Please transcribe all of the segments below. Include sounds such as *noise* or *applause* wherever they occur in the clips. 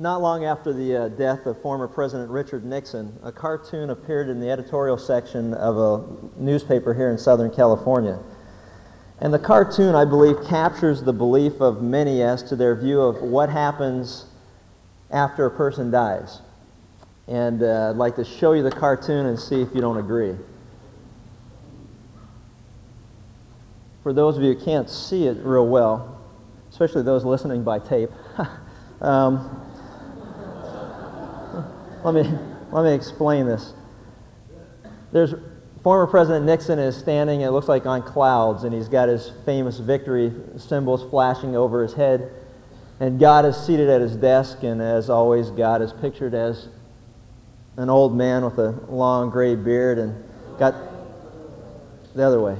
Not long after the uh, death of former President Richard Nixon, a cartoon appeared in the editorial section of a newspaper here in Southern California. And the cartoon, I believe, captures the belief of many as to their view of what happens after a person dies. And uh, I'd like to show you the cartoon and see if you don't agree. For those of you who can't see it real well, especially those listening by tape, *laughs* um, let me, let me explain this. There's former President Nixon is standing, it looks like on clouds, and he's got his famous victory symbols flashing over his head. And God is seated at his desk, and as always, God is pictured as an old man with a long gray beard and got the other way.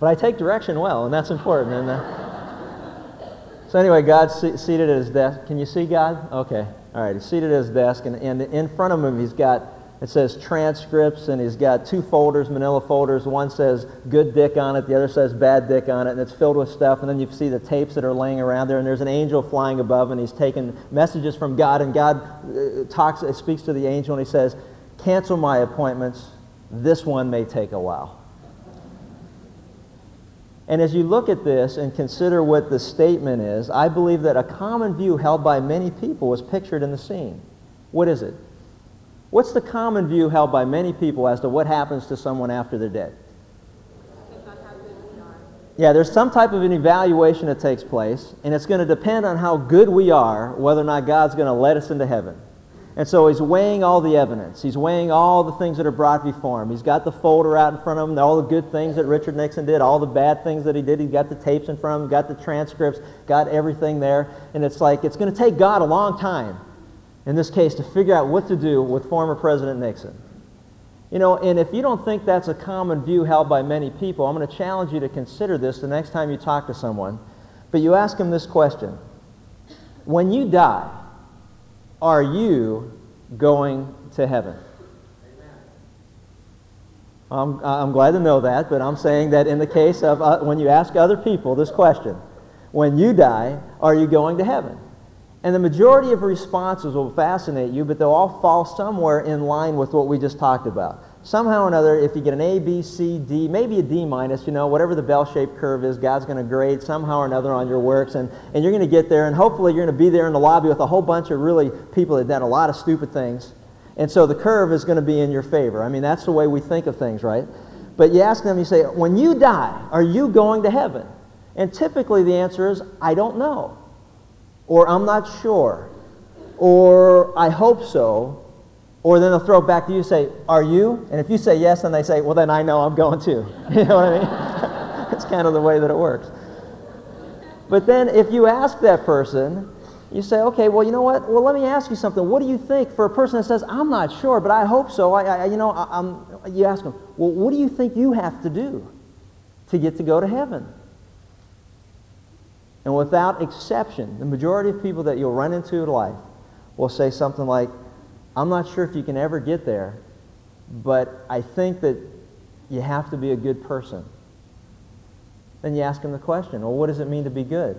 But I take direction well, and that's important. And, uh, so anyway, God's se- seated at his desk. Can you see God? Okay. All right. He's seated at his desk, and, and in front of him, he's got, it says transcripts, and he's got two folders, manila folders. One says good dick on it, the other says bad dick on it, and it's filled with stuff. And then you see the tapes that are laying around there, and there's an angel flying above, and he's taking messages from God, and God uh, talks, speaks to the angel, and he says, cancel my appointments. This one may take a while. And as you look at this and consider what the statement is, I believe that a common view held by many people was pictured in the scene. What is it? What's the common view held by many people as to what happens to someone after they're dead? Yeah, there's some type of an evaluation that takes place, and it's going to depend on how good we are whether or not God's going to let us into heaven. And so he's weighing all the evidence. He's weighing all the things that are brought before him. He's got the folder out in front of him, all the good things that Richard Nixon did, all the bad things that he did. He's got the tapes in front of him, got the transcripts, got everything there. And it's like, it's going to take God a long time, in this case, to figure out what to do with former President Nixon. You know, and if you don't think that's a common view held by many people, I'm going to challenge you to consider this the next time you talk to someone. But you ask them this question When you die, are you going to heaven? I'm, I'm glad to know that, but I'm saying that in the case of uh, when you ask other people this question, when you die, are you going to heaven? And the majority of responses will fascinate you, but they'll all fall somewhere in line with what we just talked about somehow or another, if you get an A, B, C, D, maybe a D minus, you know, whatever the bell-shaped curve is, God's going to grade somehow or another on your works, and, and you're going to get there, and hopefully you're going to be there in the lobby with a whole bunch of really people that done a lot of stupid things. And so the curve is going to be in your favor. I mean, that's the way we think of things, right? But you ask them, you say, when you die, are you going to heaven? And typically the answer is, I don't know. Or I'm not sure. Or I hope so. Or then they'll throw it back to you and say, Are you? And if you say yes, then they say, Well, then I know I'm going too. *laughs* You know what I mean? *laughs* it's kind of the way that it works. But then if you ask that person, you say, Okay, well, you know what? Well, let me ask you something. What do you think for a person that says, I'm not sure, but I hope so? I, I you know, I, am you ask them, Well, what do you think you have to do to get to go to heaven? And without exception, the majority of people that you'll run into in life will say something like, I'm not sure if you can ever get there, but I think that you have to be a good person. Then you ask them the question, well, what does it mean to be good?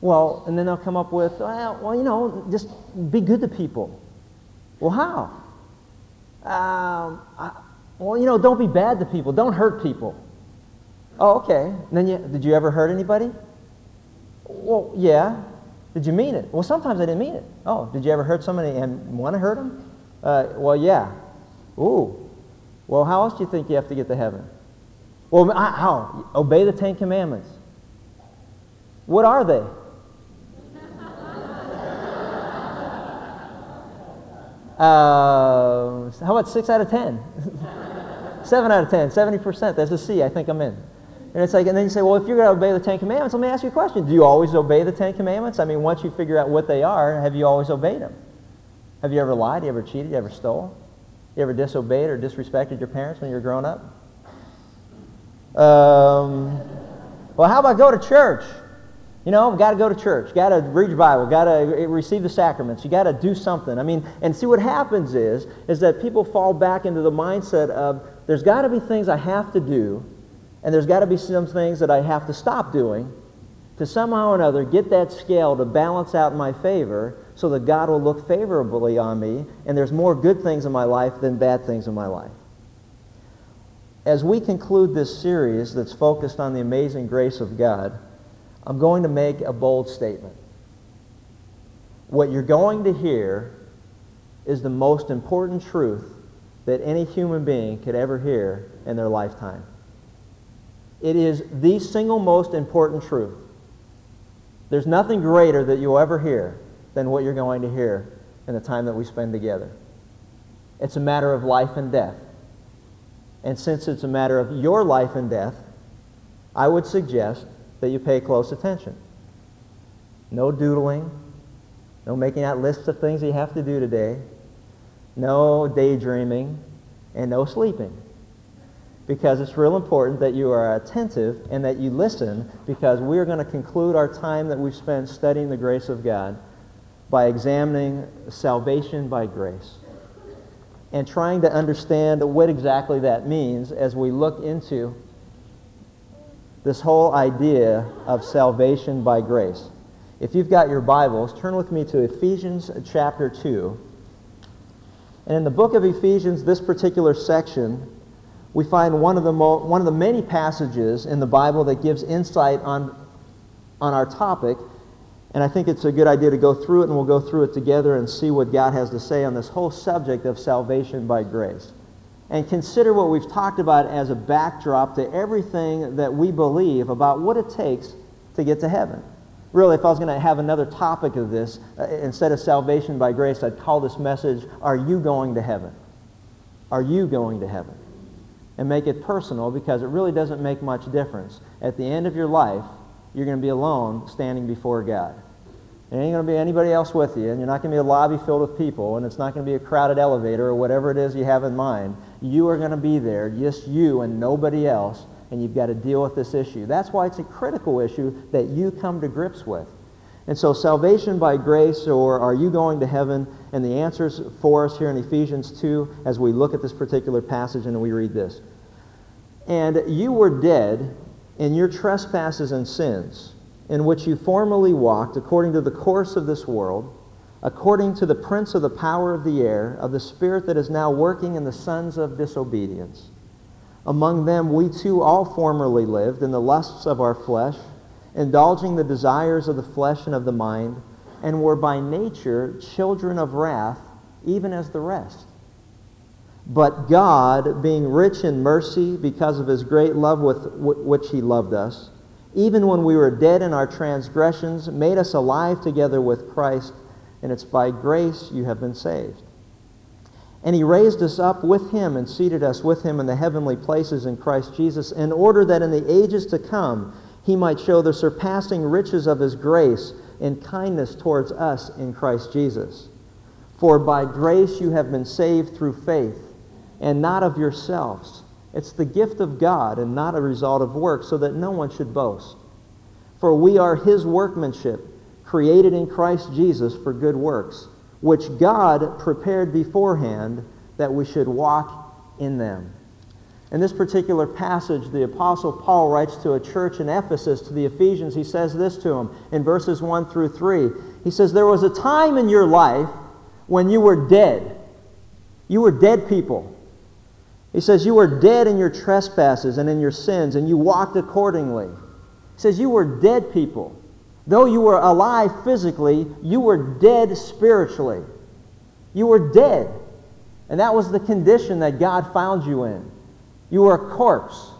Well, and then they'll come up with, well, well you know, just be good to people. Well, how? Um, I, well, you know, don't be bad to people. Don't hurt people. Oh, okay. And then you, did you ever hurt anybody? Well, yeah. Did you mean it? Well, sometimes I didn't mean it. Oh, did you ever hurt somebody and want to hurt them? Uh, well, yeah. Ooh. Well, how else do you think you have to get to heaven? Well, how? Obey the Ten Commandments. What are they? Uh, *laughs* how about six out of ten? *laughs* Seven out of ten, 70%. That's a C. I think I'm in. And it's like, and then you say, well, if you're going to obey the Ten Commandments, let me ask you a question. Do you always obey the Ten Commandments? I mean, once you figure out what they are, have you always obeyed them? Have you ever lied? Have you ever cheated? You ever stole? You ever disobeyed or disrespected your parents when you were growing up? Um, well, how about go to church? You know, got to go to church, got to read your Bible, got to receive the sacraments. You got to do something. I mean, and see what happens is is that people fall back into the mindset of there's got to be things I have to do, and there's got to be some things that I have to stop doing to somehow or another get that scale to balance out in my favor so that God will look favorably on me and there's more good things in my life than bad things in my life. As we conclude this series that's focused on the amazing grace of God, I'm going to make a bold statement. What you're going to hear is the most important truth that any human being could ever hear in their lifetime. It is the single most important truth. There's nothing greater that you'll ever hear than what you're going to hear in the time that we spend together. It's a matter of life and death. And since it's a matter of your life and death, I would suggest that you pay close attention. No doodling, no making out lists of things you have to do today, no daydreaming, and no sleeping because it's real important that you are attentive and that you listen because we're going to conclude our time that we've spent studying the grace of God by examining salvation by grace and trying to understand what exactly that means as we look into this whole idea of salvation by grace. If you've got your Bibles, turn with me to Ephesians chapter 2. And in the book of Ephesians, this particular section we find one of the, mo- one of the many passages in the Bible that gives insight on, on our topic. And I think it's a good idea to go through it, and we'll go through it together and see what God has to say on this whole subject of salvation by grace. And consider what we've talked about as a backdrop to everything that we believe about what it takes to get to heaven. Really, if I was going to have another topic of this, uh, instead of salvation by grace, I'd call this message, Are You Going to Heaven? Are you going to heaven? And make it personal because it really doesn't make much difference. At the end of your life, you're going to be alone standing before God. There ain't going to be anybody else with you, and you're not going to be a lobby filled with people, and it's not going to be a crowded elevator or whatever it is you have in mind. You are going to be there, just you and nobody else, and you've got to deal with this issue. That's why it's a critical issue that you come to grips with. And so, salvation by grace, or are you going to heaven? And the answers for us here in Ephesians 2 as we look at this particular passage and we read this. And you were dead in your trespasses and sins, in which you formerly walked according to the course of this world, according to the prince of the power of the air, of the spirit that is now working in the sons of disobedience. Among them we too all formerly lived in the lusts of our flesh, indulging the desires of the flesh and of the mind, and were by nature children of wrath, even as the rest. But God, being rich in mercy because of his great love with which he loved us, even when we were dead in our transgressions, made us alive together with Christ, and it's by grace you have been saved. And he raised us up with him and seated us with him in the heavenly places in Christ Jesus, in order that in the ages to come he might show the surpassing riches of his grace and kindness towards us in Christ Jesus. For by grace you have been saved through faith and not of yourselves. It's the gift of God and not a result of works, so that no one should boast. For we are his workmanship, created in Christ Jesus for good works, which God prepared beforehand that we should walk in them. In this particular passage, the Apostle Paul writes to a church in Ephesus, to the Ephesians. He says this to them in verses 1 through 3. He says, There was a time in your life when you were dead. You were dead people. He says, You were dead in your trespasses and in your sins, and you walked accordingly. He says, You were dead people. Though you were alive physically, you were dead spiritually. You were dead. And that was the condition that God found you in. You were a corpse.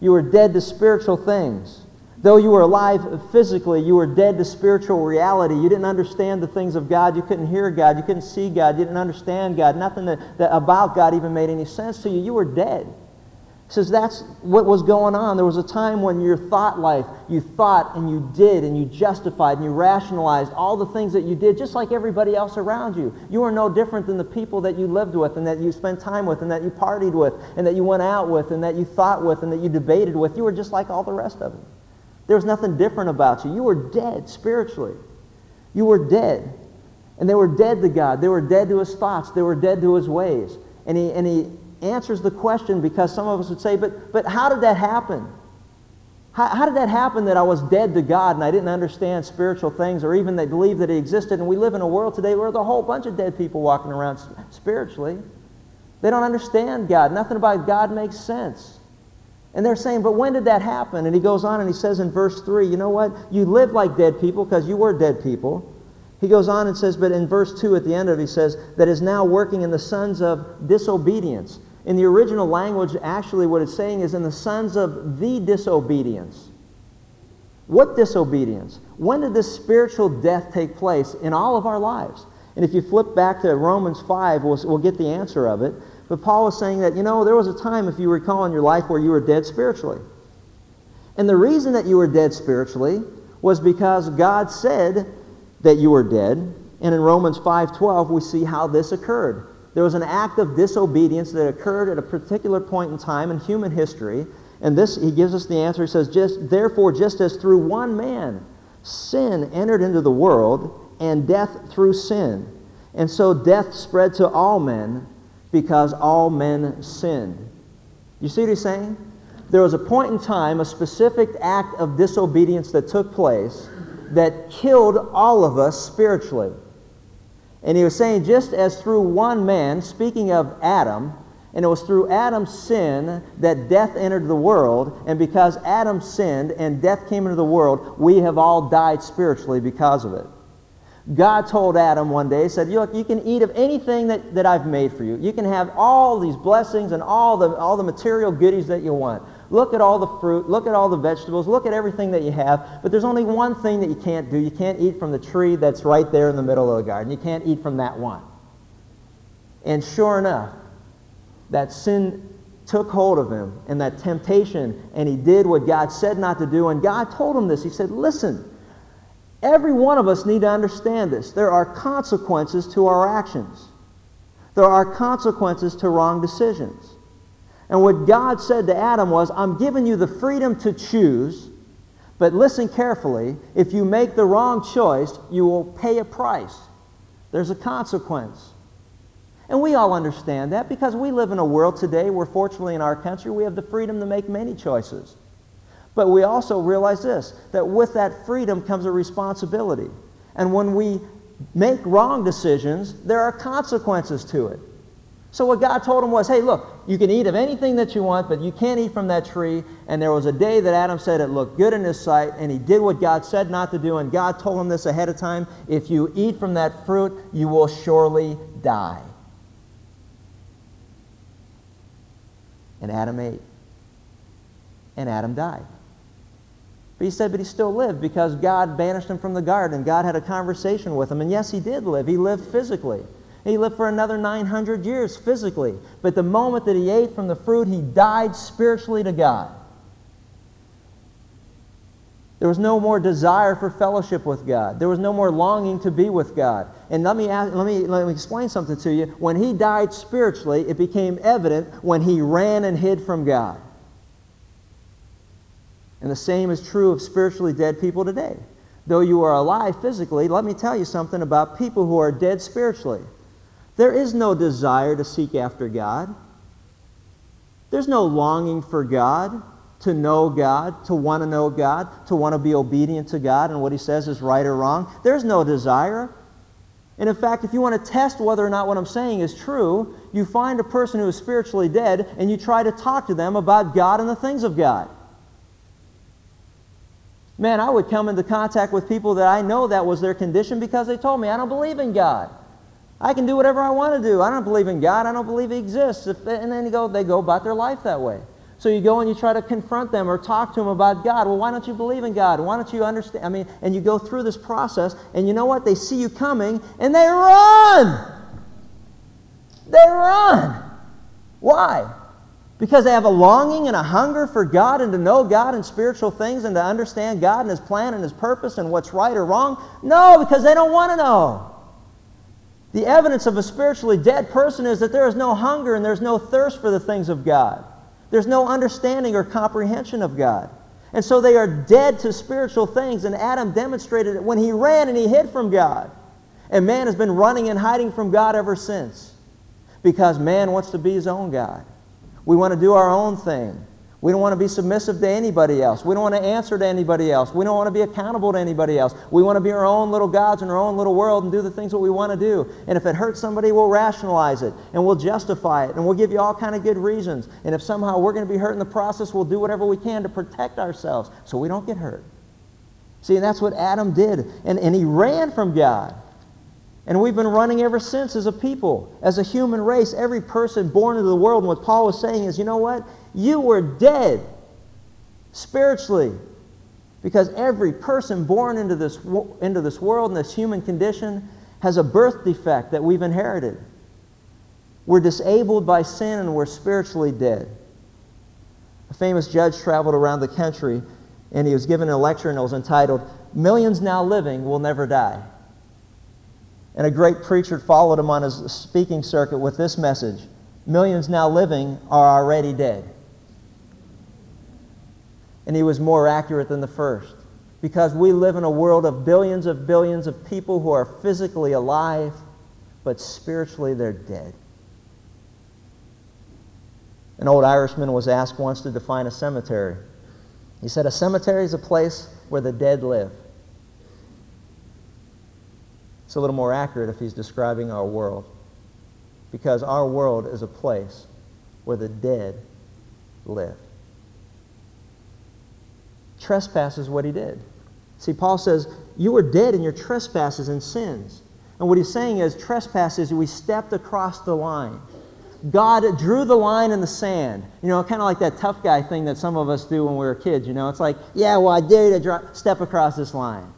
You were dead to spiritual things. Though you were alive physically, you were dead to spiritual reality. You didn't understand the things of God. You couldn't hear God. You couldn't see God. You didn't understand God. Nothing that, that about God even made any sense to you. You were dead. Says that's what was going on. There was a time when your thought life, you thought and you did and you justified and you rationalized all the things that you did just like everybody else around you. You were no different than the people that you lived with and that you spent time with and that you partied with and that you went out with and that you thought with and that you debated with. You were just like all the rest of them. There was nothing different about you. You were dead spiritually. You were dead. And they were dead to God. They were dead to his thoughts. They were dead to his ways. And he, and he answers the question because some of us would say, but, but how did that happen? How, how did that happen that I was dead to God and I didn't understand spiritual things or even they believe that He existed? And we live in a world today where there's a whole bunch of dead people walking around spiritually. They don't understand God. Nothing about God makes sense. And they're saying, but when did that happen? And he goes on and he says in verse 3, you know what? You live like dead people because you were dead people. He goes on and says, but in verse 2 at the end of it, he says, that is now working in the sons of disobedience. In the original language, actually, what it's saying is in the sons of the disobedience. What disobedience? When did this spiritual death take place in all of our lives? And if you flip back to Romans 5, we'll, we'll get the answer of it. But Paul was saying that, you know, there was a time, if you recall in your life, where you were dead spiritually. And the reason that you were dead spiritually was because God said that you were dead. And in Romans 5.12, we see how this occurred. There was an act of disobedience that occurred at a particular point in time in human history. And this, he gives us the answer. He says, just, Therefore, just as through one man sin entered into the world, and death through sin. And so death spread to all men because all men sinned. You see what he's saying? There was a point in time, a specific act of disobedience that took place that killed all of us spiritually. And he was saying, just as through one man, speaking of Adam, and it was through Adam's sin that death entered the world, and because Adam sinned and death came into the world, we have all died spiritually because of it. God told Adam one day, said, Look, you can eat of anything that, that I've made for you. You can have all these blessings and all the, all the material goodies that you want. Look at all the fruit, look at all the vegetables, look at everything that you have, but there's only one thing that you can't do. You can't eat from the tree that's right there in the middle of the garden. You can't eat from that one. And sure enough, that sin took hold of him and that temptation, and he did what God said not to do. And God told him this. He said, Listen, every one of us need to understand this. There are consequences to our actions. There are consequences to wrong decisions. And what God said to Adam was, I'm giving you the freedom to choose, but listen carefully. If you make the wrong choice, you will pay a price. There's a consequence. And we all understand that because we live in a world today where, fortunately, in our country, we have the freedom to make many choices. But we also realize this that with that freedom comes a responsibility. And when we make wrong decisions, there are consequences to it. So what God told him was, hey, look, you can eat of anything that you want, but you can't eat from that tree. And there was a day that Adam said it looked good in his sight, and he did what God said not to do. And God told him this ahead of time if you eat from that fruit, you will surely die. And Adam ate. And Adam died. But he said, but he still lived because God banished him from the garden. God had a conversation with him. And yes, he did live. He lived physically. He lived for another 900 years physically. But the moment that he ate from the fruit, he died spiritually to God. There was no more desire for fellowship with God. There was no more longing to be with God. And let me, ask, let me, let me explain something to you. When he died spiritually, it became evident when he ran and hid from God. And the same is true of spiritually dead people today. Though you are alive physically, let me tell you something about people who are dead spiritually. There is no desire to seek after God. There's no longing for God, to know God, to want to know God, to want to be obedient to God and what He says is right or wrong. There's no desire. And in fact, if you want to test whether or not what I'm saying is true, you find a person who is spiritually dead and you try to talk to them about God and the things of God. Man, I would come into contact with people that I know that was their condition because they told me, I don't believe in God. I can do whatever I want to do. I don't believe in God. I don't believe He exists. If, and then you go, they go about their life that way. So you go and you try to confront them or talk to them about God. Well, why don't you believe in God? Why don't you understand? I mean, and you go through this process, and you know what? They see you coming, and they run. They run. Why? Because they have a longing and a hunger for God and to know God and spiritual things and to understand God and His plan and His purpose and what's right or wrong? No, because they don't want to know. The evidence of a spiritually dead person is that there is no hunger and there's no thirst for the things of God. There's no understanding or comprehension of God. And so they are dead to spiritual things. And Adam demonstrated it when he ran and he hid from God. And man has been running and hiding from God ever since because man wants to be his own God. We want to do our own thing. We don't want to be submissive to anybody else. We don't want to answer to anybody else. We don't want to be accountable to anybody else. We want to be our own little gods in our own little world and do the things that we want to do. And if it hurts somebody, we'll rationalize it and we'll justify it and we'll give you all kind of good reasons. And if somehow we're going to be hurt in the process, we'll do whatever we can to protect ourselves so we don't get hurt. See, and that's what Adam did. And, and he ran from God. And we've been running ever since as a people, as a human race, every person born into the world. And what Paul was saying is, you know what? You were dead spiritually. Because every person born into this, into this world, in this human condition, has a birth defect that we've inherited. We're disabled by sin and we're spiritually dead. A famous judge traveled around the country and he was given a lecture and it was entitled, Millions Now Living Will Never Die. And a great preacher followed him on his speaking circuit with this message Millions now living are already dead. And he was more accurate than the first. Because we live in a world of billions of billions of people who are physically alive, but spiritually they're dead. An old Irishman was asked once to define a cemetery. He said, A cemetery is a place where the dead live. It's a little more accurate if he's describing our world. Because our world is a place where the dead live. Trespass is what he did. See, Paul says, You were dead in your trespasses and sins. And what he's saying is, trespasses, we stepped across the line. God drew the line in the sand. You know, kind of like that tough guy thing that some of us do when we were kids. You know, it's like, yeah, well, I dare you to step across this line.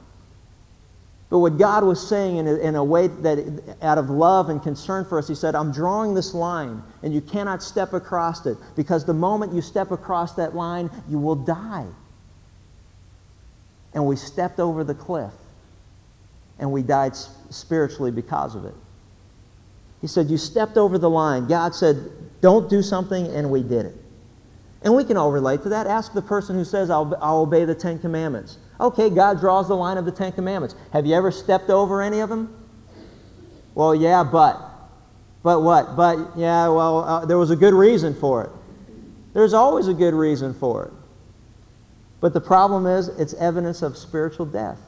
But what God was saying in a, in a way that, out of love and concern for us, He said, I'm drawing this line, and you cannot step across it, because the moment you step across that line, you will die. And we stepped over the cliff, and we died spiritually because of it. He said, You stepped over the line. God said, Don't do something, and we did it. And we can all relate to that. Ask the person who says, I'll, I'll obey the Ten Commandments. Okay, God draws the line of the Ten Commandments. Have you ever stepped over any of them? Well, yeah, but. But what? But, yeah, well, uh, there was a good reason for it. There's always a good reason for it. But the problem is, it's evidence of spiritual death.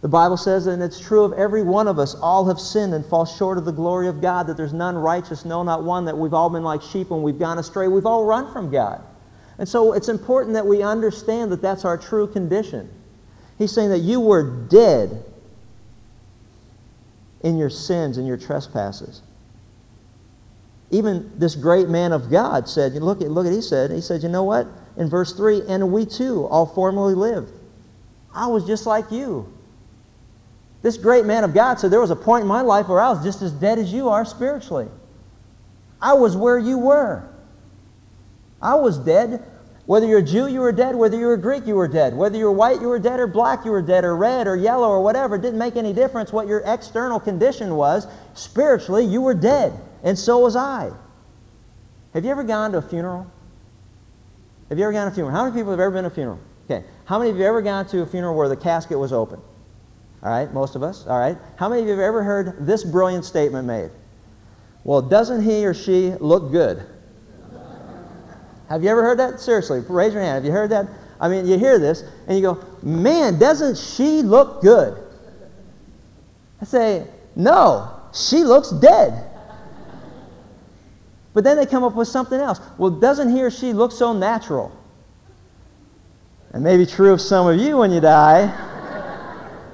The Bible says, and it's true of every one of us, all have sinned and fall short of the glory of God, that there's none righteous, no, not one, that we've all been like sheep and we've gone astray. We've all run from God. And so it's important that we understand that that's our true condition. He's saying that you were dead in your sins and your trespasses. Even this great man of God said, look at, look at he said, he said, you know what? In verse 3, and we too all formerly lived. I was just like you. This great man of God said, there was a point in my life where I was just as dead as you are spiritually. I was where you were. I was dead. Whether you're a Jew, you were dead. Whether you were Greek, you were dead. Whether you were white, you were dead, or black, you were dead, or red, or yellow, or whatever. It didn't make any difference what your external condition was. Spiritually, you were dead. And so was I. Have you ever gone to a funeral? Have you ever gone to a funeral? How many people have ever been to a funeral? Okay. How many of you have ever gone to a funeral where the casket was open? All right, most of us. All right. How many of you have ever heard this brilliant statement made? Well, doesn't he or she look good? Have you ever heard that? Seriously, raise your hand. Have you heard that? I mean, you hear this and you go, man, doesn't she look good? I say, no, she looks dead. But then they come up with something else. Well, doesn't he or she look so natural? And maybe true of some of you when you die.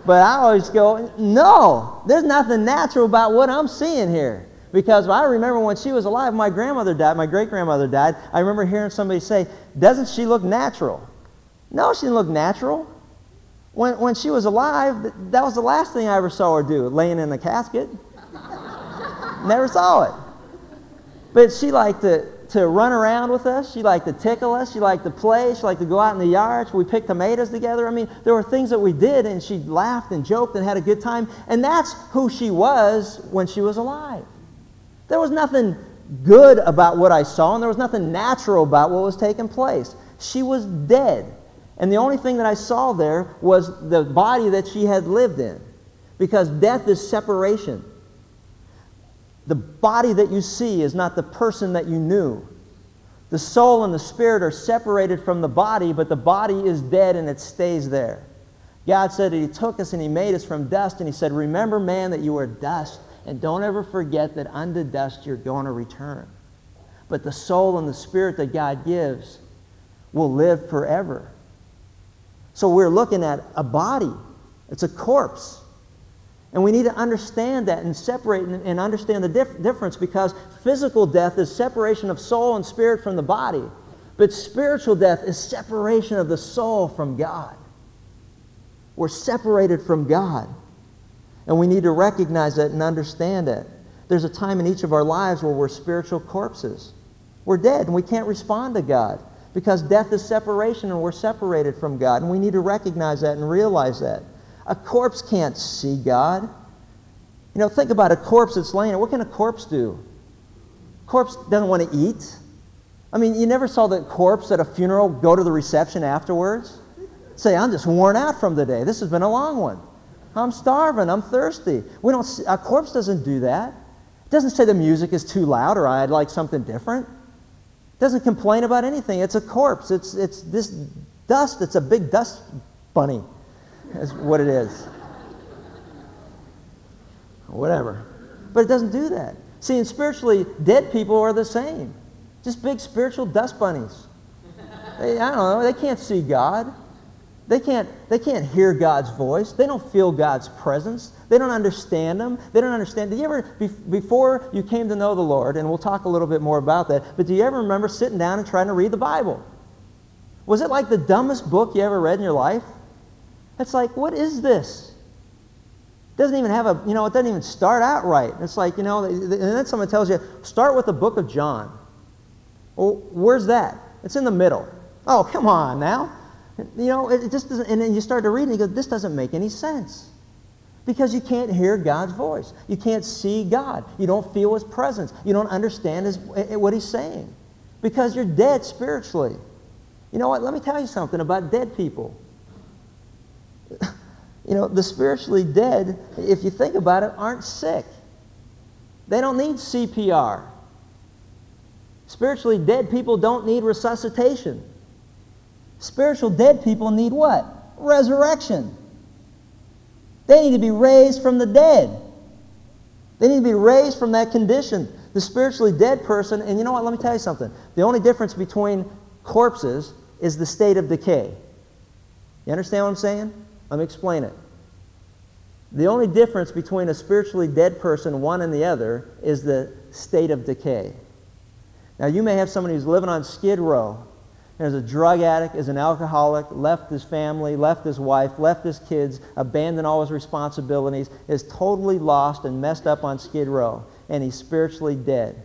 but I always go, no, there's nothing natural about what I'm seeing here. Because I remember when she was alive, my grandmother died, my great grandmother died. I remember hearing somebody say, Doesn't she look natural? No, she didn't look natural. When, when she was alive, that was the last thing I ever saw her do, laying in the casket. *laughs* Never saw it. But she liked to, to run around with us. She liked to tickle us. She liked to play. She liked to go out in the yard. We picked tomatoes together. I mean, there were things that we did, and she laughed and joked and had a good time. And that's who she was when she was alive. There was nothing good about what I saw, and there was nothing natural about what was taking place. She was dead. And the only thing that I saw there was the body that she had lived in. Because death is separation. The body that you see is not the person that you knew. The soul and the spirit are separated from the body, but the body is dead and it stays there. God said that He took us and He made us from dust, and He said, Remember, man, that you are dust, and don't ever forget that unto dust you're going to return. But the soul and the spirit that God gives will live forever. So we're looking at a body, it's a corpse. And we need to understand that and separate and, understand the dif- difference because physical death is separation of soul and spirit from the body. But spiritual death is separation of the soul from God. We're separated from God. And we need to recognize that and understand it. There's a time in each of our lives where we're spiritual corpses. We're dead and we can't respond to God because death is separation and we're separated from God. And we need to recognize that and realize that. A corpse can't see God. You know, think about a corpse that's laying there. What can a corpse do? A Corpse doesn't want to eat. I mean, you never saw the corpse at a funeral go to the reception afterwards? Say, I'm just worn out from the day. This has been a long one. I'm starving. I'm thirsty. We don't see, a corpse doesn't do that. It doesn't say the music is too loud or I'd like something different. It doesn't complain about anything. It's a corpse. It's, it's this dust. It's a big dust bunny is what it is. Whatever. But it doesn't do that. See, and spiritually, dead people are the same. Just big spiritual dust bunnies. They, I don't know, they can't see God. They can't, they can't hear God's voice. They don't feel God's presence. They don't understand Him. They don't understand. Do you ever, before you came to know the Lord, and we'll talk a little bit more about that, but do you ever remember sitting down and trying to read the Bible? Was it like the dumbest book you ever read in your life? It's like, what is this? It doesn't even have a, you know, it doesn't even start out right. It's like, you know, and then someone tells you, start with the book of John. Well, where's that? It's in the middle. Oh, come on now. You know, it just doesn't, and then you start to read and you go, this doesn't make any sense. Because you can't hear God's voice. You can't see God. You don't feel His presence. You don't understand his, eh, what He's saying. Because you're dead spiritually. You know what? Let me tell you something about dead people. *laughs* You know, the spiritually dead, if you think about it, aren't sick. They don't need CPR. Spiritually dead people don't need resuscitation. Spiritual dead people need what? Resurrection. They need to be raised from the dead. They need to be raised from that condition. The spiritually dead person, and you know what? Let me tell you something. The only difference between corpses is the state of decay. You understand what I'm saying? Let me explain it. The only difference between a spiritually dead person, one and the other, is the state of decay. Now, you may have somebody who's living on Skid Row, is a drug addict, is an alcoholic, left his family, left his wife, left his kids, abandoned all his responsibilities, is totally lost and messed up on Skid Row, and he's spiritually dead.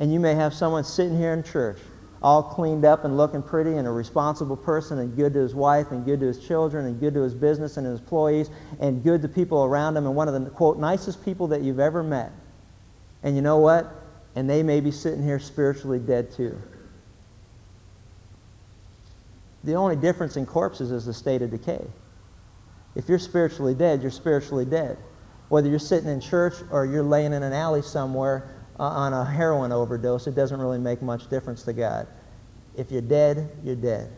And you may have someone sitting here in church all cleaned up and looking pretty and a responsible person and good to his wife and good to his children and good to his business and his employees and good to people around him and one of the, quote, nicest people that you've ever met. And you know what? And they may be sitting here spiritually dead too. The only difference in corpses is the state of decay. If you're spiritually dead, you're spiritually dead. Whether you're sitting in church or you're laying in an alley somewhere Uh, on a heroin overdose, it doesn't really make much difference to God. If you're dead, you're dead.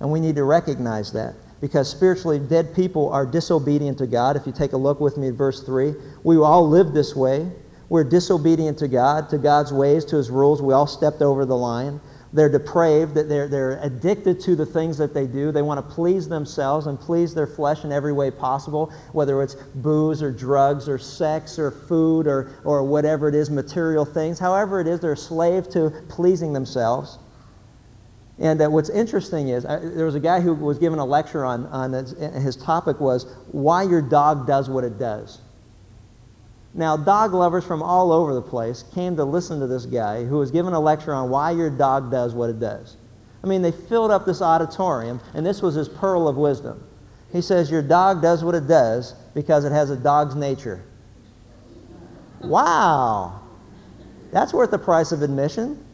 And we need to recognize that because spiritually dead people are disobedient to God. If you take a look with me at verse 3, we all live this way. We're disobedient to God, to God's ways, to His rules. We all stepped over the line. They're depraved, that they're, they're addicted to the things that they do. They want to please themselves and please their flesh in every way possible, whether it's booze or drugs or sex or food or, or whatever it is, material things. However it is, they're a slave to pleasing themselves. And uh, what's interesting is, uh, there was a guy who was given a lecture on, on his, his topic was why your dog does what it does. Now, dog lovers from all over the place came to listen to this guy who was giving a lecture on why your dog does what it does. I mean, they filled up this auditorium, and this was his pearl of wisdom. He says, Your dog does what it does because it has a dog's nature. Wow! That's worth the price of admission.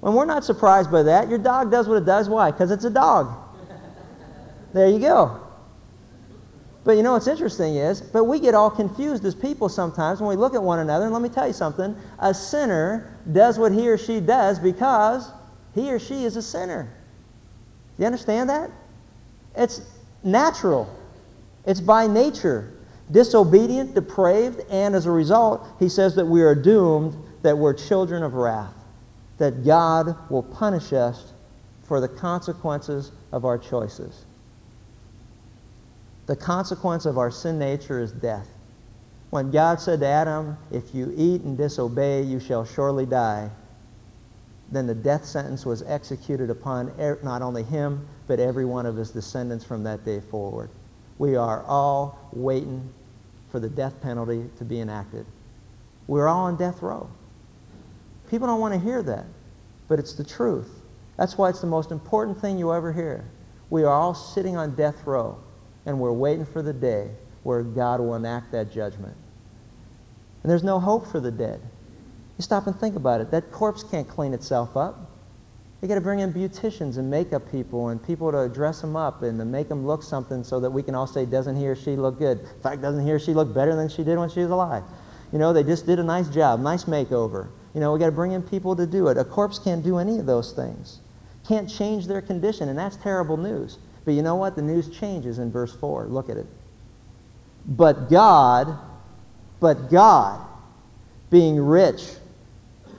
When we're not surprised by that, your dog does what it does. Why? Because it's a dog. There you go. But you know what's interesting is, but we get all confused as people sometimes when we look at one another. And let me tell you something a sinner does what he or she does because he or she is a sinner. Do you understand that? It's natural, it's by nature. Disobedient, depraved, and as a result, he says that we are doomed, that we're children of wrath, that God will punish us for the consequences of our choices. The consequence of our sin nature is death. When God said to Adam, If you eat and disobey, you shall surely die, then the death sentence was executed upon not only him, but every one of his descendants from that day forward. We are all waiting for the death penalty to be enacted. We're all on death row. People don't want to hear that, but it's the truth. That's why it's the most important thing you ever hear. We are all sitting on death row and we're waiting for the day where God will enact that judgment. And there's no hope for the dead. You stop and think about it. That corpse can't clean itself up. You got to bring in beauticians and makeup people and people to dress them up and to make them look something so that we can all say, doesn't he or she look good? In fact, doesn't he or she look better than she did when she was alive? You know, they just did a nice job, nice makeover. You know, we got to bring in people to do it. A corpse can't do any of those things. Can't change their condition, and that's terrible news. But you know what? The news changes in verse 4. Look at it. But God, but God, being rich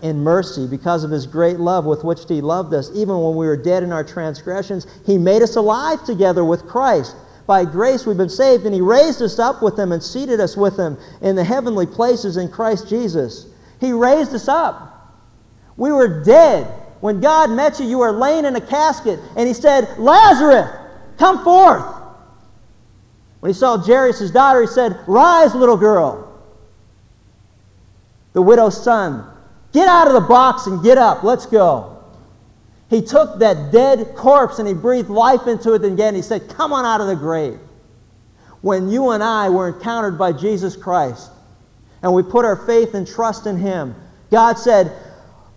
in mercy because of his great love with which he loved us, even when we were dead in our transgressions, he made us alive together with Christ. By grace we've been saved, and he raised us up with him and seated us with him in the heavenly places in Christ Jesus. He raised us up. We were dead. When God met you, you were laying in a casket, and he said, Lazarus, Come forth. When he saw Jairus' daughter, he said, Rise, little girl. The widow's son, get out of the box and get up. Let's go. He took that dead corpse and he breathed life into it again. He said, Come on out of the grave. When you and I were encountered by Jesus Christ and we put our faith and trust in him, God said,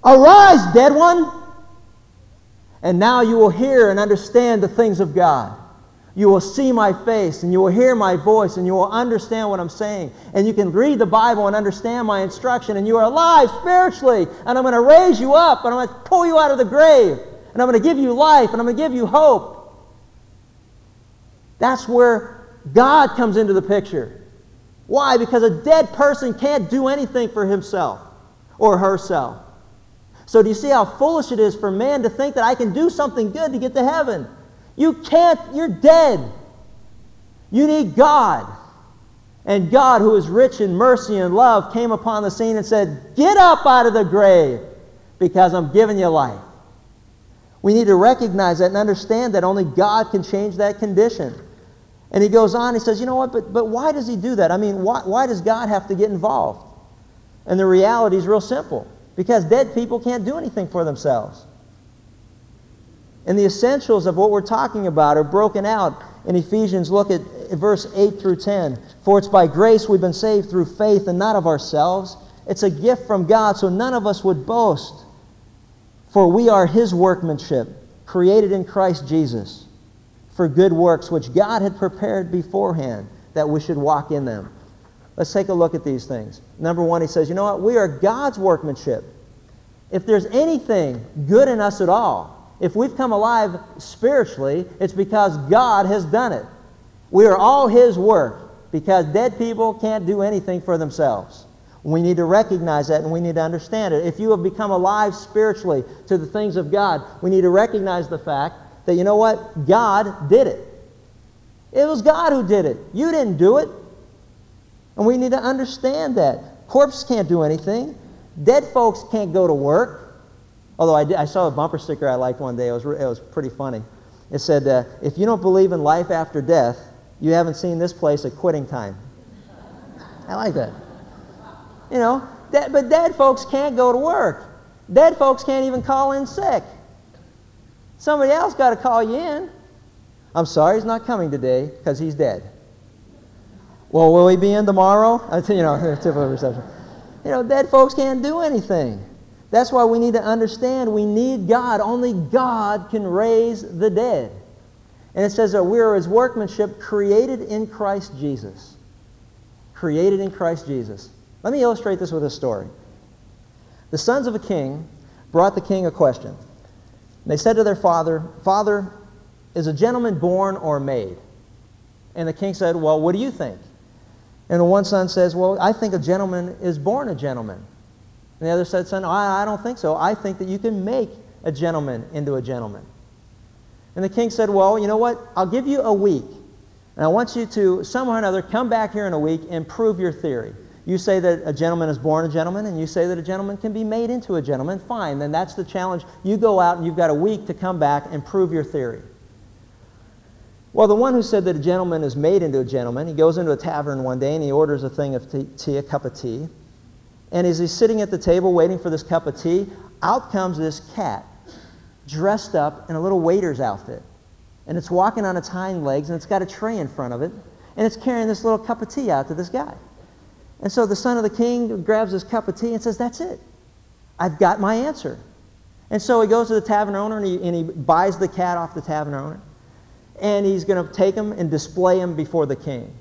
Arise, dead one. And now you will hear and understand the things of God. You will see my face and you will hear my voice and you will understand what I'm saying. And you can read the Bible and understand my instruction. And you are alive spiritually. And I'm going to raise you up and I'm going to pull you out of the grave. And I'm going to give you life and I'm going to give you hope. That's where God comes into the picture. Why? Because a dead person can't do anything for himself or herself. So, do you see how foolish it is for man to think that I can do something good to get to heaven? You can't, you're dead. You need God. And God, who is rich in mercy and love, came upon the scene and said, Get up out of the grave because I'm giving you life. We need to recognize that and understand that only God can change that condition. And he goes on, he says, You know what, but, but why does he do that? I mean, why, why does God have to get involved? And the reality is real simple because dead people can't do anything for themselves. And the essentials of what we're talking about are broken out in Ephesians. Look at verse 8 through 10. For it's by grace we've been saved through faith and not of ourselves. It's a gift from God, so none of us would boast. For we are his workmanship, created in Christ Jesus, for good works which God had prepared beforehand that we should walk in them. Let's take a look at these things. Number one, he says, you know what? We are God's workmanship. If there's anything good in us at all, if we've come alive spiritually, it's because God has done it. We are all His work because dead people can't do anything for themselves. We need to recognize that and we need to understand it. If you have become alive spiritually to the things of God, we need to recognize the fact that, you know what? God did it. It was God who did it. You didn't do it. And we need to understand that. Corpses can't do anything. Dead folks can't go to work. Although I, did, I saw a bumper sticker I liked one day. It was, it was pretty funny. It said, uh, if you don't believe in life after death, you haven't seen this place at quitting time. I like that. You know, but dead folks can't go to work. Dead folks can't even call in sick. Somebody else got to call you in. I'm sorry, he's not coming today because he's dead. Well, will he be in tomorrow? *laughs* you know, *laughs* typical reception. You know, dead folks can't do anything. That's why we need to understand we need God. Only God can raise the dead. And it says that we are his workmanship created in Christ Jesus. Created in Christ Jesus. Let me illustrate this with a story. The sons of a king brought the king a question. They said to their father, Father, is a gentleman born or made? And the king said, Well, what do you think? And the one son says, Well, I think a gentleman is born a gentleman. And the other said, Son, I, I don't think so. I think that you can make a gentleman into a gentleman. And the king said, Well, you know what? I'll give you a week. And I want you to, somehow or another, come back here in a week and prove your theory. You say that a gentleman is born a gentleman, and you say that a gentleman can be made into a gentleman. Fine, then that's the challenge. You go out and you've got a week to come back and prove your theory. Well, the one who said that a gentleman is made into a gentleman, he goes into a tavern one day and he orders a thing of tea, a cup of tea. And as he's sitting at the table waiting for this cup of tea, out comes this cat dressed up in a little waiter's outfit. And it's walking on its hind legs and it's got a tray in front of it. And it's carrying this little cup of tea out to this guy. And so the son of the king grabs his cup of tea and says, That's it. I've got my answer. And so he goes to the tavern owner and he, and he buys the cat off the tavern owner. And he's going to take him and display him before the king.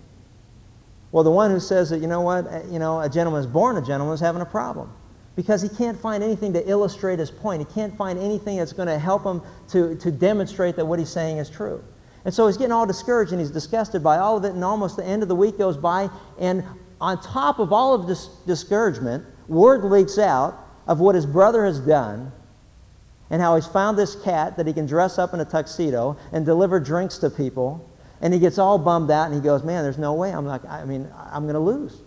Well, the one who says that, you know what, uh, you know, a gentleman is born a gentleman is having a problem because he can't find anything to illustrate his point. He can't find anything that's going to help him to, to demonstrate that what he's saying is true. And so he's getting all discouraged and he's disgusted by all of it, and almost the end of the week goes by, and on top of all of this discouragement, word leaks out of what his brother has done and how he's found this cat that he can dress up in a tuxedo and deliver drinks to people. And he gets all bummed out and he goes, Man, there's no way. I'm like, I mean, I'm going to lose.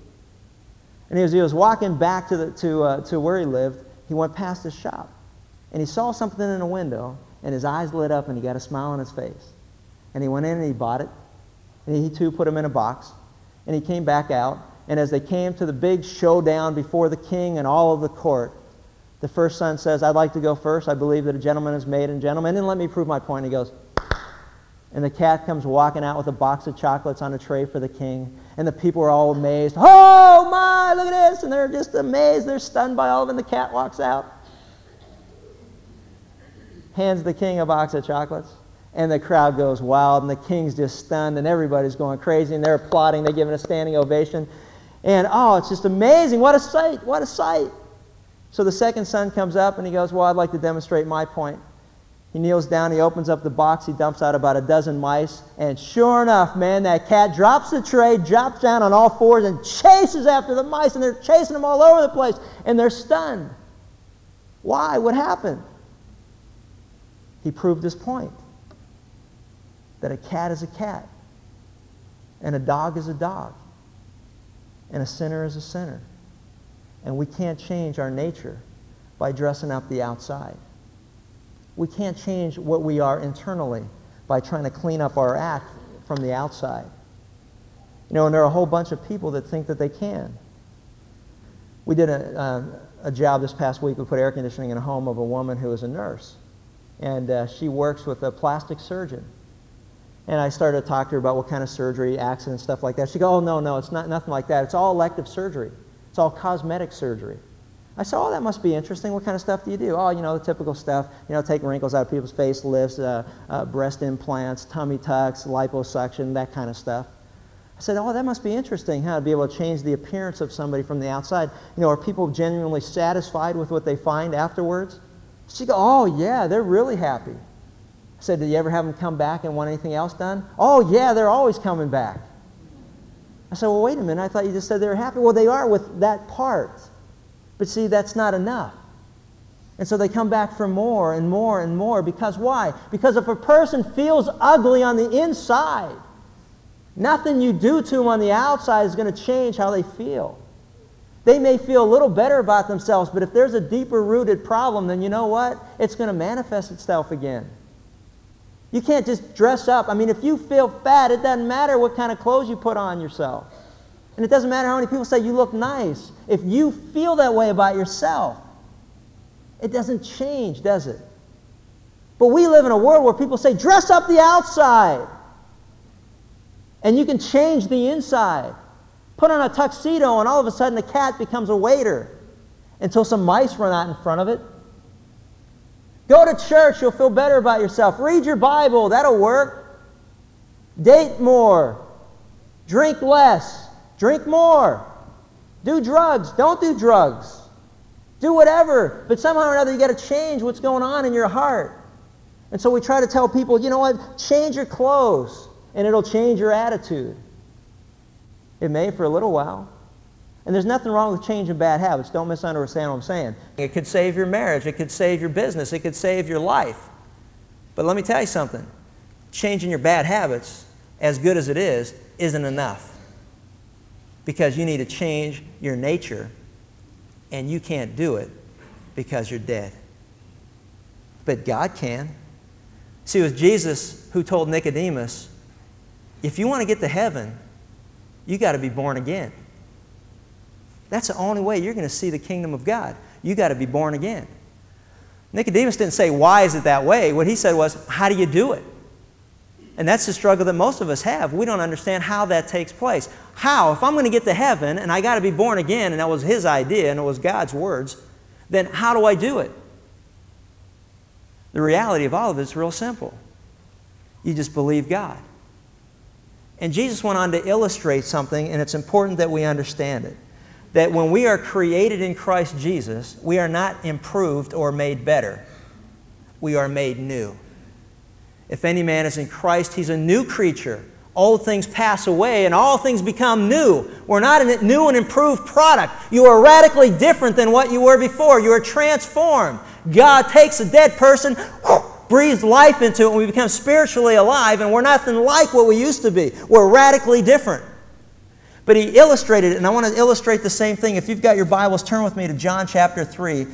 And as he was walking back to, the, to, uh, to where he lived, he went past his shop. And he saw something in a window, and his eyes lit up, and he got a smile on his face. And he went in and he bought it. And he too put him in a box. And he came back out, and as they came to the big showdown before the king and all of the court, the first son says, I'd like to go first. I believe that a gentleman is made in gentleman. And let me prove my point. He goes, and the cat comes walking out with a box of chocolates on a tray for the king. And the people are all amazed. Oh my, look at this. And they're just amazed. They're stunned by all of it. The cat walks out, hands the king a box of chocolates. And the crowd goes wild. And the king's just stunned. And everybody's going crazy. And they're applauding. They give him a standing ovation. And oh, it's just amazing. What a sight. What a sight. So the second son comes up and he goes, Well, I'd like to demonstrate my point. He kneels down, he opens up the box, he dumps out about a dozen mice, and sure enough, man, that cat drops the tray, drops down on all fours, and chases after the mice, and they're chasing them all over the place, and they're stunned. Why? What happened? He proved his point that a cat is a cat, and a dog is a dog and a sinner is a sinner. And we can't change our nature by dressing up the outside. We can't change what we are internally by trying to clean up our act from the outside. You know, and there are a whole bunch of people that think that they can. We did a, uh, a job this past week. We put air conditioning in a home of a woman who is a nurse. And uh, she works with a plastic surgeon. And I started to talk to her about what kind of surgery, accidents, stuff like that. She goes, oh, no, no, it's not nothing like that. It's all elective surgery. All cosmetic surgery. I said, oh, that must be interesting. What kind of stuff do you do? Oh, you know, the typical stuff. You know, take wrinkles out of people's face, lifts, uh, uh, breast implants, tummy tucks, liposuction, that kind of stuff. I said, oh, that must be interesting, how to be able to change the appearance of somebody from the outside. You know, are people genuinely satisfied with what they find afterwards? She go, oh, yeah, they're really happy. I said, do you ever have them come back and want anything else done? Oh, yeah, they're always coming back. I said, Well, wait a minute. I thought you just said they were happy. Well, they are with that part. But see, that's not enough. And so they come back for more and more and more. Because why? Because if a person feels ugly on the inside, nothing you do to them on the outside is going to change how they feel. They may feel a little better about themselves, but if there's a deeper rooted problem, then you know what? It's going to manifest itself again. You can't just dress up. I mean, if you feel fat, it doesn't matter what kind of clothes you put on yourself. And it doesn't matter how many people say you look nice. If you feel that way about yourself, it doesn't change, does it? But we live in a world where people say, dress up the outside. And you can change the inside. Put on a tuxedo, and all of a sudden the cat becomes a waiter. until some mice run out in front of it. Go to church, you'll feel better about yourself. Read your Bible, that'll work. Date more. Drink less. Drink more. Do drugs. Don't do drugs. Do whatever. But somehow or another, you got to change what's going on in your heart. And so we try to tell people, you know what? Change your clothes, and it'll change your attitude. It may for a little while. And there's nothing wrong with changing bad habits. Don't misunderstand what I'm saying. It could save your marriage. It could save your business. It could save your life. But let me tell you something. Changing your bad habits, as good as it is, isn't enough. Because you need to change your nature, and you can't do it because you're dead. But God can. See, it was Jesus who told Nicodemus, if you want to get to heaven, you got to be born again. That's the only way you're going to see the kingdom of God. You got to be born again. Nicodemus didn't say, Why is it that way? What he said was, How do you do it? And that's the struggle that most of us have. We don't understand how that takes place. How? If I'm going to get to heaven and I got to be born again, and that was his idea and it was God's words, then how do I do it? The reality of all of it is real simple. You just believe God. And Jesus went on to illustrate something, and it's important that we understand it that when we are created in Christ Jesus, we are not improved or made better. We are made new. If any man is in Christ, he's a new creature. Old things pass away and all things become new. We're not a new and improved product. You are radically different than what you were before. You are transformed. God takes a dead person, breathes life into it, and we become spiritually alive, and we're nothing like what we used to be. We're radically different. But he illustrated it, and I want to illustrate the same thing. If you've got your Bibles, turn with me to John chapter 3,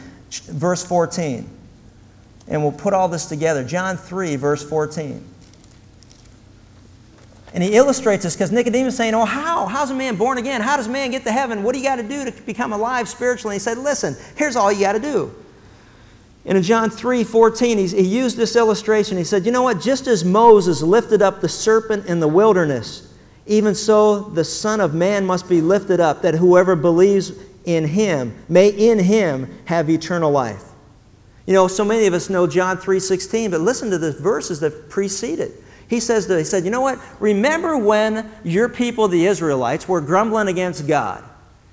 verse 14. And we'll put all this together. John 3, verse 14. And he illustrates this because Nicodemus is saying, Oh, how? How's a man born again? How does man get to heaven? What do you got to do to become alive spiritually? And he said, Listen, here's all you got to do. And in John 3 14, he used this illustration. He said, You know what? Just as Moses lifted up the serpent in the wilderness, even so, the Son of Man must be lifted up, that whoever believes in him may in him have eternal life. You know, so many of us know John 3:16, but listen to the verses that precede it. He says that he said, "You know what? Remember when your people, the Israelites, were grumbling against God,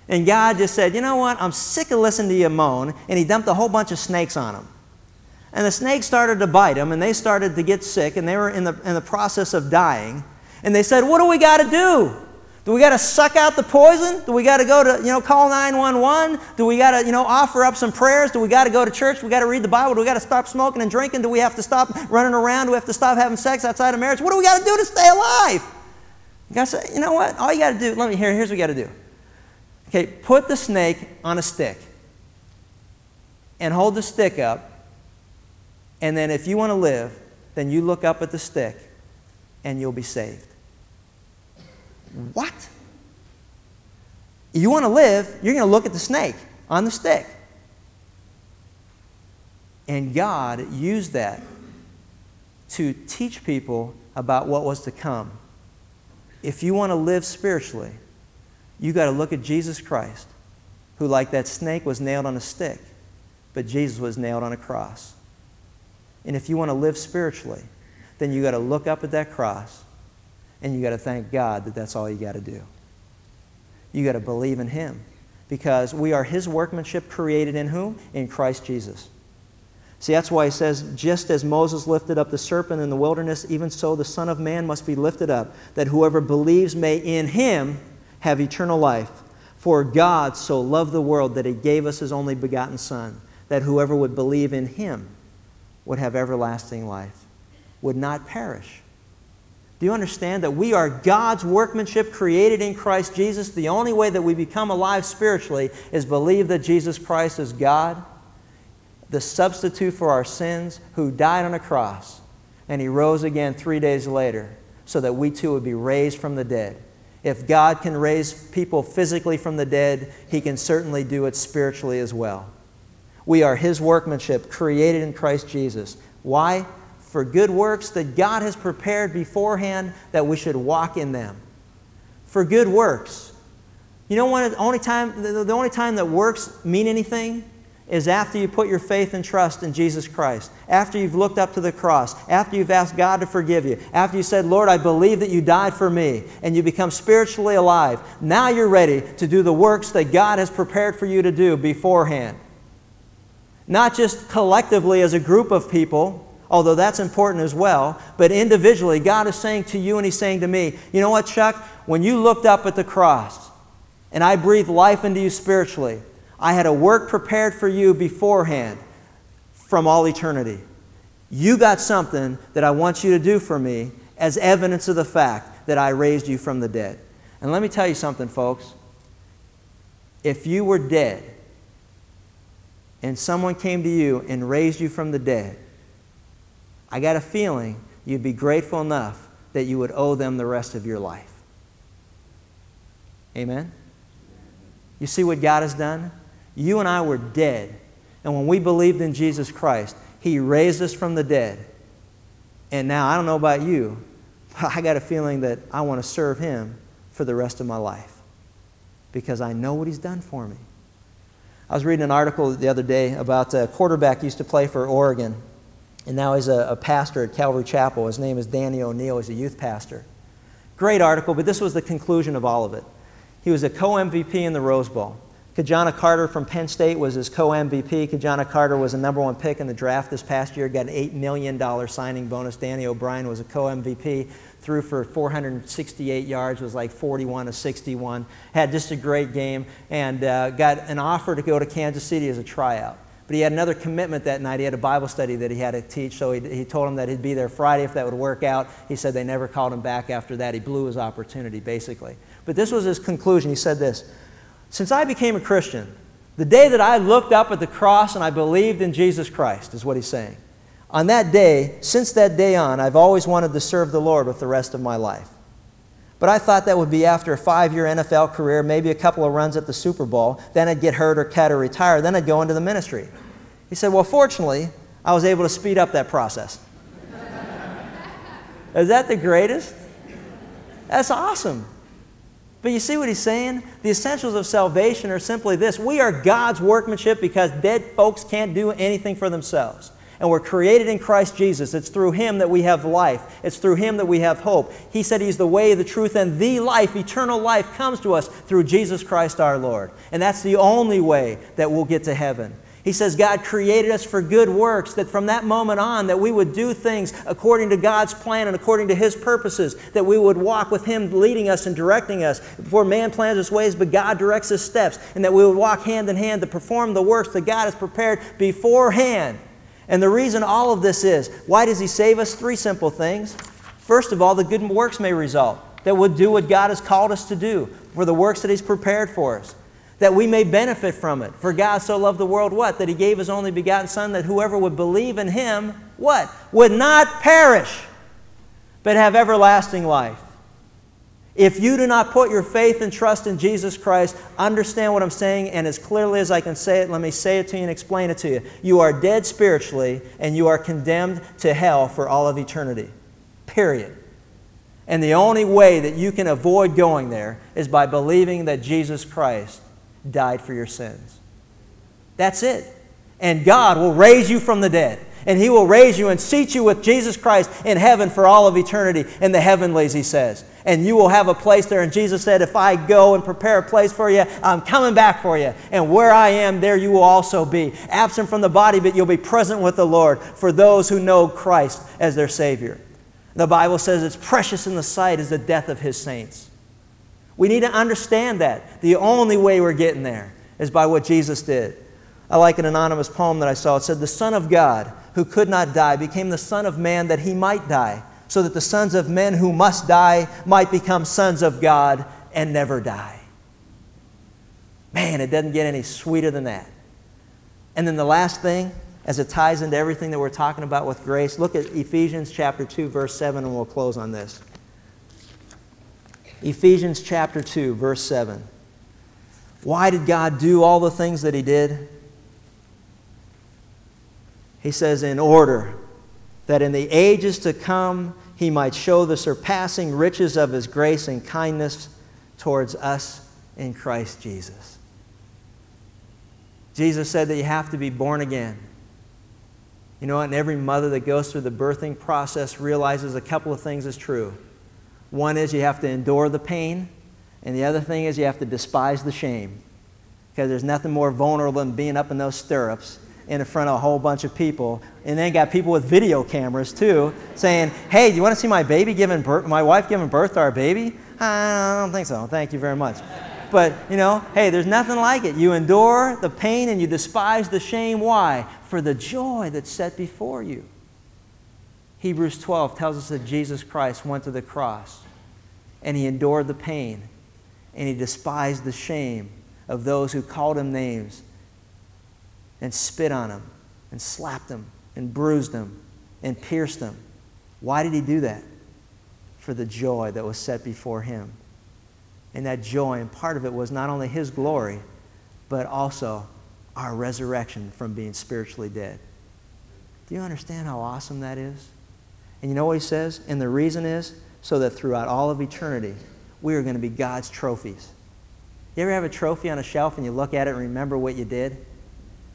and God just said, "You know what? I'm sick of listening to you moan," and He dumped a whole bunch of snakes on them. And the snakes started to bite them, and they started to get sick, and they were in the, in the process of dying. And they said, What do we got to do? Do we got to suck out the poison? Do we got to go to, you know, call 911? Do we got to, you know, offer up some prayers? Do we got to go to church? We got to read the Bible? Do we got to stop smoking and drinking? Do we have to stop running around? Do we have to stop having sex outside of marriage? What do we got to do to stay alive? God said, you know what? All you got to do, let me hear, here's what you got to do. Okay, put the snake on a stick and hold the stick up. And then if you want to live, then you look up at the stick and you'll be saved. What? You want to live, you're going to look at the snake on the stick. And God used that to teach people about what was to come. If you want to live spiritually, you got to look at Jesus Christ, who, like that snake, was nailed on a stick, but Jesus was nailed on a cross. And if you want to live spiritually, then you got to look up at that cross and you got to thank God that that's all you got to do. You got to believe in Him because we are His workmanship created in whom? In Christ Jesus. See, that's why He says, just as Moses lifted up the serpent in the wilderness, even so the Son of Man must be lifted up, that whoever believes may in Him have eternal life. For God so loved the world that He gave us His only begotten Son, that whoever would believe in Him would have everlasting life, would not perish do you understand that we are God's workmanship created in Christ Jesus? The only way that we become alive spiritually is believe that Jesus Christ is God, the substitute for our sins, who died on a cross, and he rose again three days later so that we too would be raised from the dead. If God can raise people physically from the dead, he can certainly do it spiritually as well. We are his workmanship created in Christ Jesus. Why? For good works that God has prepared beforehand that we should walk in them. For good works. You know the only time the, the only time that works mean anything is after you put your faith and trust in Jesus Christ, after you've looked up to the cross, after you've asked God to forgive you, after you said, Lord, I believe that you died for me, and you become spiritually alive. Now you're ready to do the works that God has prepared for you to do beforehand. Not just collectively as a group of people, although that's important as well, but individually, God is saying to you and He's saying to me, you know what, Chuck? When you looked up at the cross and I breathed life into you spiritually, I had a work prepared for you beforehand from all eternity. You got something that I want you to do for me as evidence of the fact that I raised you from the dead. And let me tell you something, folks. If you were dead and someone came to you and raised you from the dead, I got a feeling you'd be grateful enough that you would owe them the rest of your life. Amen? You see what God has done? You and I were dead. And when we believed in Jesus Christ, He raised us from the dead. And now, I don't know about you, but I got a feeling that I want to serve Him for the rest of my life because I know what He's done for me. I was reading an article the other day about a quarterback used to play for Oregon, and now he's a, a pastor at Calvary Chapel. His name is Danny O'Neil. He's a youth pastor. Great article, but this was the conclusion of all of it. He was a co MVP in the Rose Bowl. Ki-Jana Carter from Penn State was his co-MVP. Ki-Jana Carter was a number one pick in the draft this past year, got an $8 million signing bonus. Danny O'Brien was a co-MVP, threw for 468 yards, was like 41 to 61, had just a great game, and uh, got an offer to go to Kansas City as a tryout. But he had another commitment that night. He had a Bible study that he had to teach, so he, he told him that he'd be there Friday if that would work out. He said they never called him back after that. He blew his opportunity, basically. But this was his conclusion. He said this since I became a Christian, the day that I looked up at the cross and I believed in Jesus Christ, is what he's saying. On that day, since that day on, I've always wanted to serve the Lord with the rest of my life. But I thought that would be after a five year NFL career, maybe a couple of runs at the Super Bowl. Then I'd get hurt or cut or retire. Then I'd go into the ministry. He said, Well, fortunately, I was able to speed up that process. *laughs* Is that the greatest? That's awesome. But you see what he's saying? The essentials of salvation are simply this we are God's workmanship because dead folks can't do anything for themselves. And we're created in Christ Jesus. It's through Him that we have life. It's through Him that we have hope. He said He's the way, the truth, and the life. Eternal life comes to us through Jesus Christ our Lord. And that's the only way that we'll get to heaven. He says God created us for good works, that from that moment on that we would do things according to God's plan and according to His purposes, that we would walk with Him leading us and directing us. Before man plans his ways, but God directs his steps, and that we would walk hand in hand to perform the works that God has prepared beforehand. And the reason all of this is, why does He save us? Three simple things. First of all, the good works may result, that we'll do what God has called us to do, for the works that He's prepared for us that we may benefit from it. For God so loved the world, what? That he gave his only begotten Son, that whoever would believe in him, what? Would not perish, but have everlasting life. If you do not put your faith and trust in Jesus Christ, understand what I'm saying, and as clearly as I can say it, let me say it to you and explain it to you. You are dead spiritually, and you are condemned to hell for all of eternity. Period. And the only way that you can avoid going there is by believing that Jesus Christ died for your sins. That's it. And God will raise you from the dead. And He will raise you and seat you with Jesus Christ in heaven for all of eternity, in the heavenlies, He says. And you will have a place there. And Jesus said, If I go and prepare a place for you, I'm coming back for you. And where I am, there you will also be. Absent from the body, but you'll be present with the Lord for those who know Christ as their Savior. The Bible says it's precious in the sight is the death of His saints. We need to understand that. The only way we're getting there is by what Jesus did. I like an anonymous poem that I saw. It said, The Son of God, who could not die, became the Son of Man that he might die, so that the sons of men who must die might become sons of God and never die. Man, it doesn't get any sweeter than that. And then the last thing, as it ties into everything that we're talking about with grace, look at Ephesians chapter 2, verse 7, and we'll close on this. Ephesians chapter 2, verse 7. Why did God do all the things that He did? He says, in order that in the ages to come He might show the surpassing riches of His grace and kindness towards us in Christ Jesus. Jesus said that you have to be born again. You know what? And every mother that goes through the birthing process realizes a couple of things is true. One is you have to endure the pain, and the other thing is you have to despise the shame. Because there's nothing more vulnerable than being up in those stirrups in front of a whole bunch of people. And then got people with video cameras too saying, Hey, do you want to see my baby giving birth, my wife giving birth to our baby? I don't think so. Thank you very much. But, you know, hey, there's nothing like it. You endure the pain and you despise the shame. Why? For the joy that's set before you. Hebrews 12 tells us that Jesus Christ went to the cross and he endured the pain and he despised the shame of those who called him names and spit on him and slapped him and bruised him and pierced him. Why did he do that? For the joy that was set before him. And that joy, and part of it was not only his glory, but also our resurrection from being spiritually dead. Do you understand how awesome that is? And you know what he says? And the reason is so that throughout all of eternity, we are going to be God's trophies. You ever have a trophy on a shelf and you look at it and remember what you did?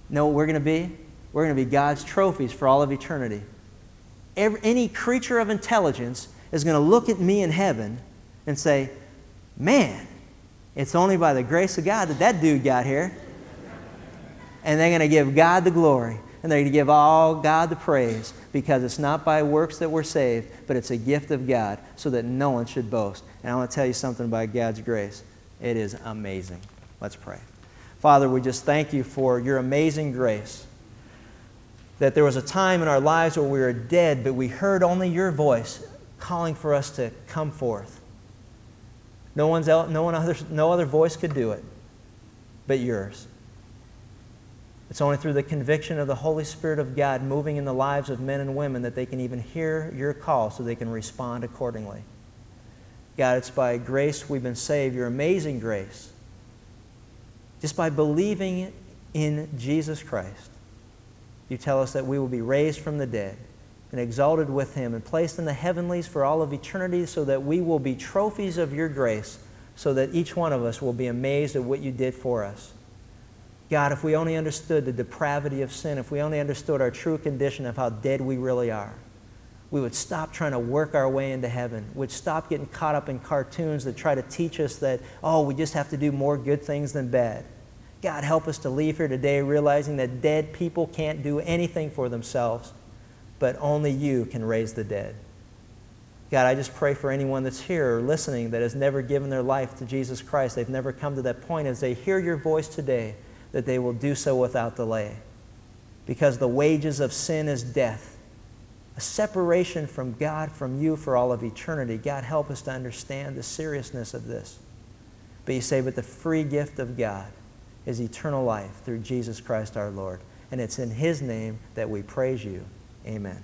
know what we're going to be? We're going to be God's trophies for all of eternity. Every, any creature of intelligence is going to look at me in heaven and say, Man, it's only by the grace of God that that dude got here. And they're going to give God the glory. And they're going to give all God the praise because it's not by works that we're saved, but it's a gift of God so that no one should boast. And I want to tell you something about God's grace. It is amazing. Let's pray. Father, we just thank you for your amazing grace. That there was a time in our lives where we were dead, but we heard only your voice calling for us to come forth. No, one's else, no, one other, no other voice could do it but yours. It's only through the conviction of the Holy Spirit of God moving in the lives of men and women that they can even hear your call so they can respond accordingly. God, it's by grace we've been saved, your amazing grace just by believing in Jesus Christ, you tell us that we will be raised from the dead and exalted with him and placed in the heavenlies for all of eternity so that we will be trophies of your grace so that each one of us will be amazed at what you did for us. God, if we only understood the depravity of sin, if we only understood our true condition of how dead we really are, we would stop trying to work our way into heaven. We'd stop getting caught up in cartoons that try to teach us that, oh, we just have to do more good things than bad. God, help us to leave here today realizing that dead people can't do anything for themselves, but only you can raise the dead. God, I just pray for anyone that's here or listening that has never given their life to Jesus Christ. They've never come to that point. As they hear your voice today, that they will do so without delay. Because the wages of sin is death a separation from God, from you for all of eternity. God, help us to understand the seriousness of this. But you say, but the free gift of God is eternal life through Jesus Christ our Lord. And it's in His name that we praise you. Amen.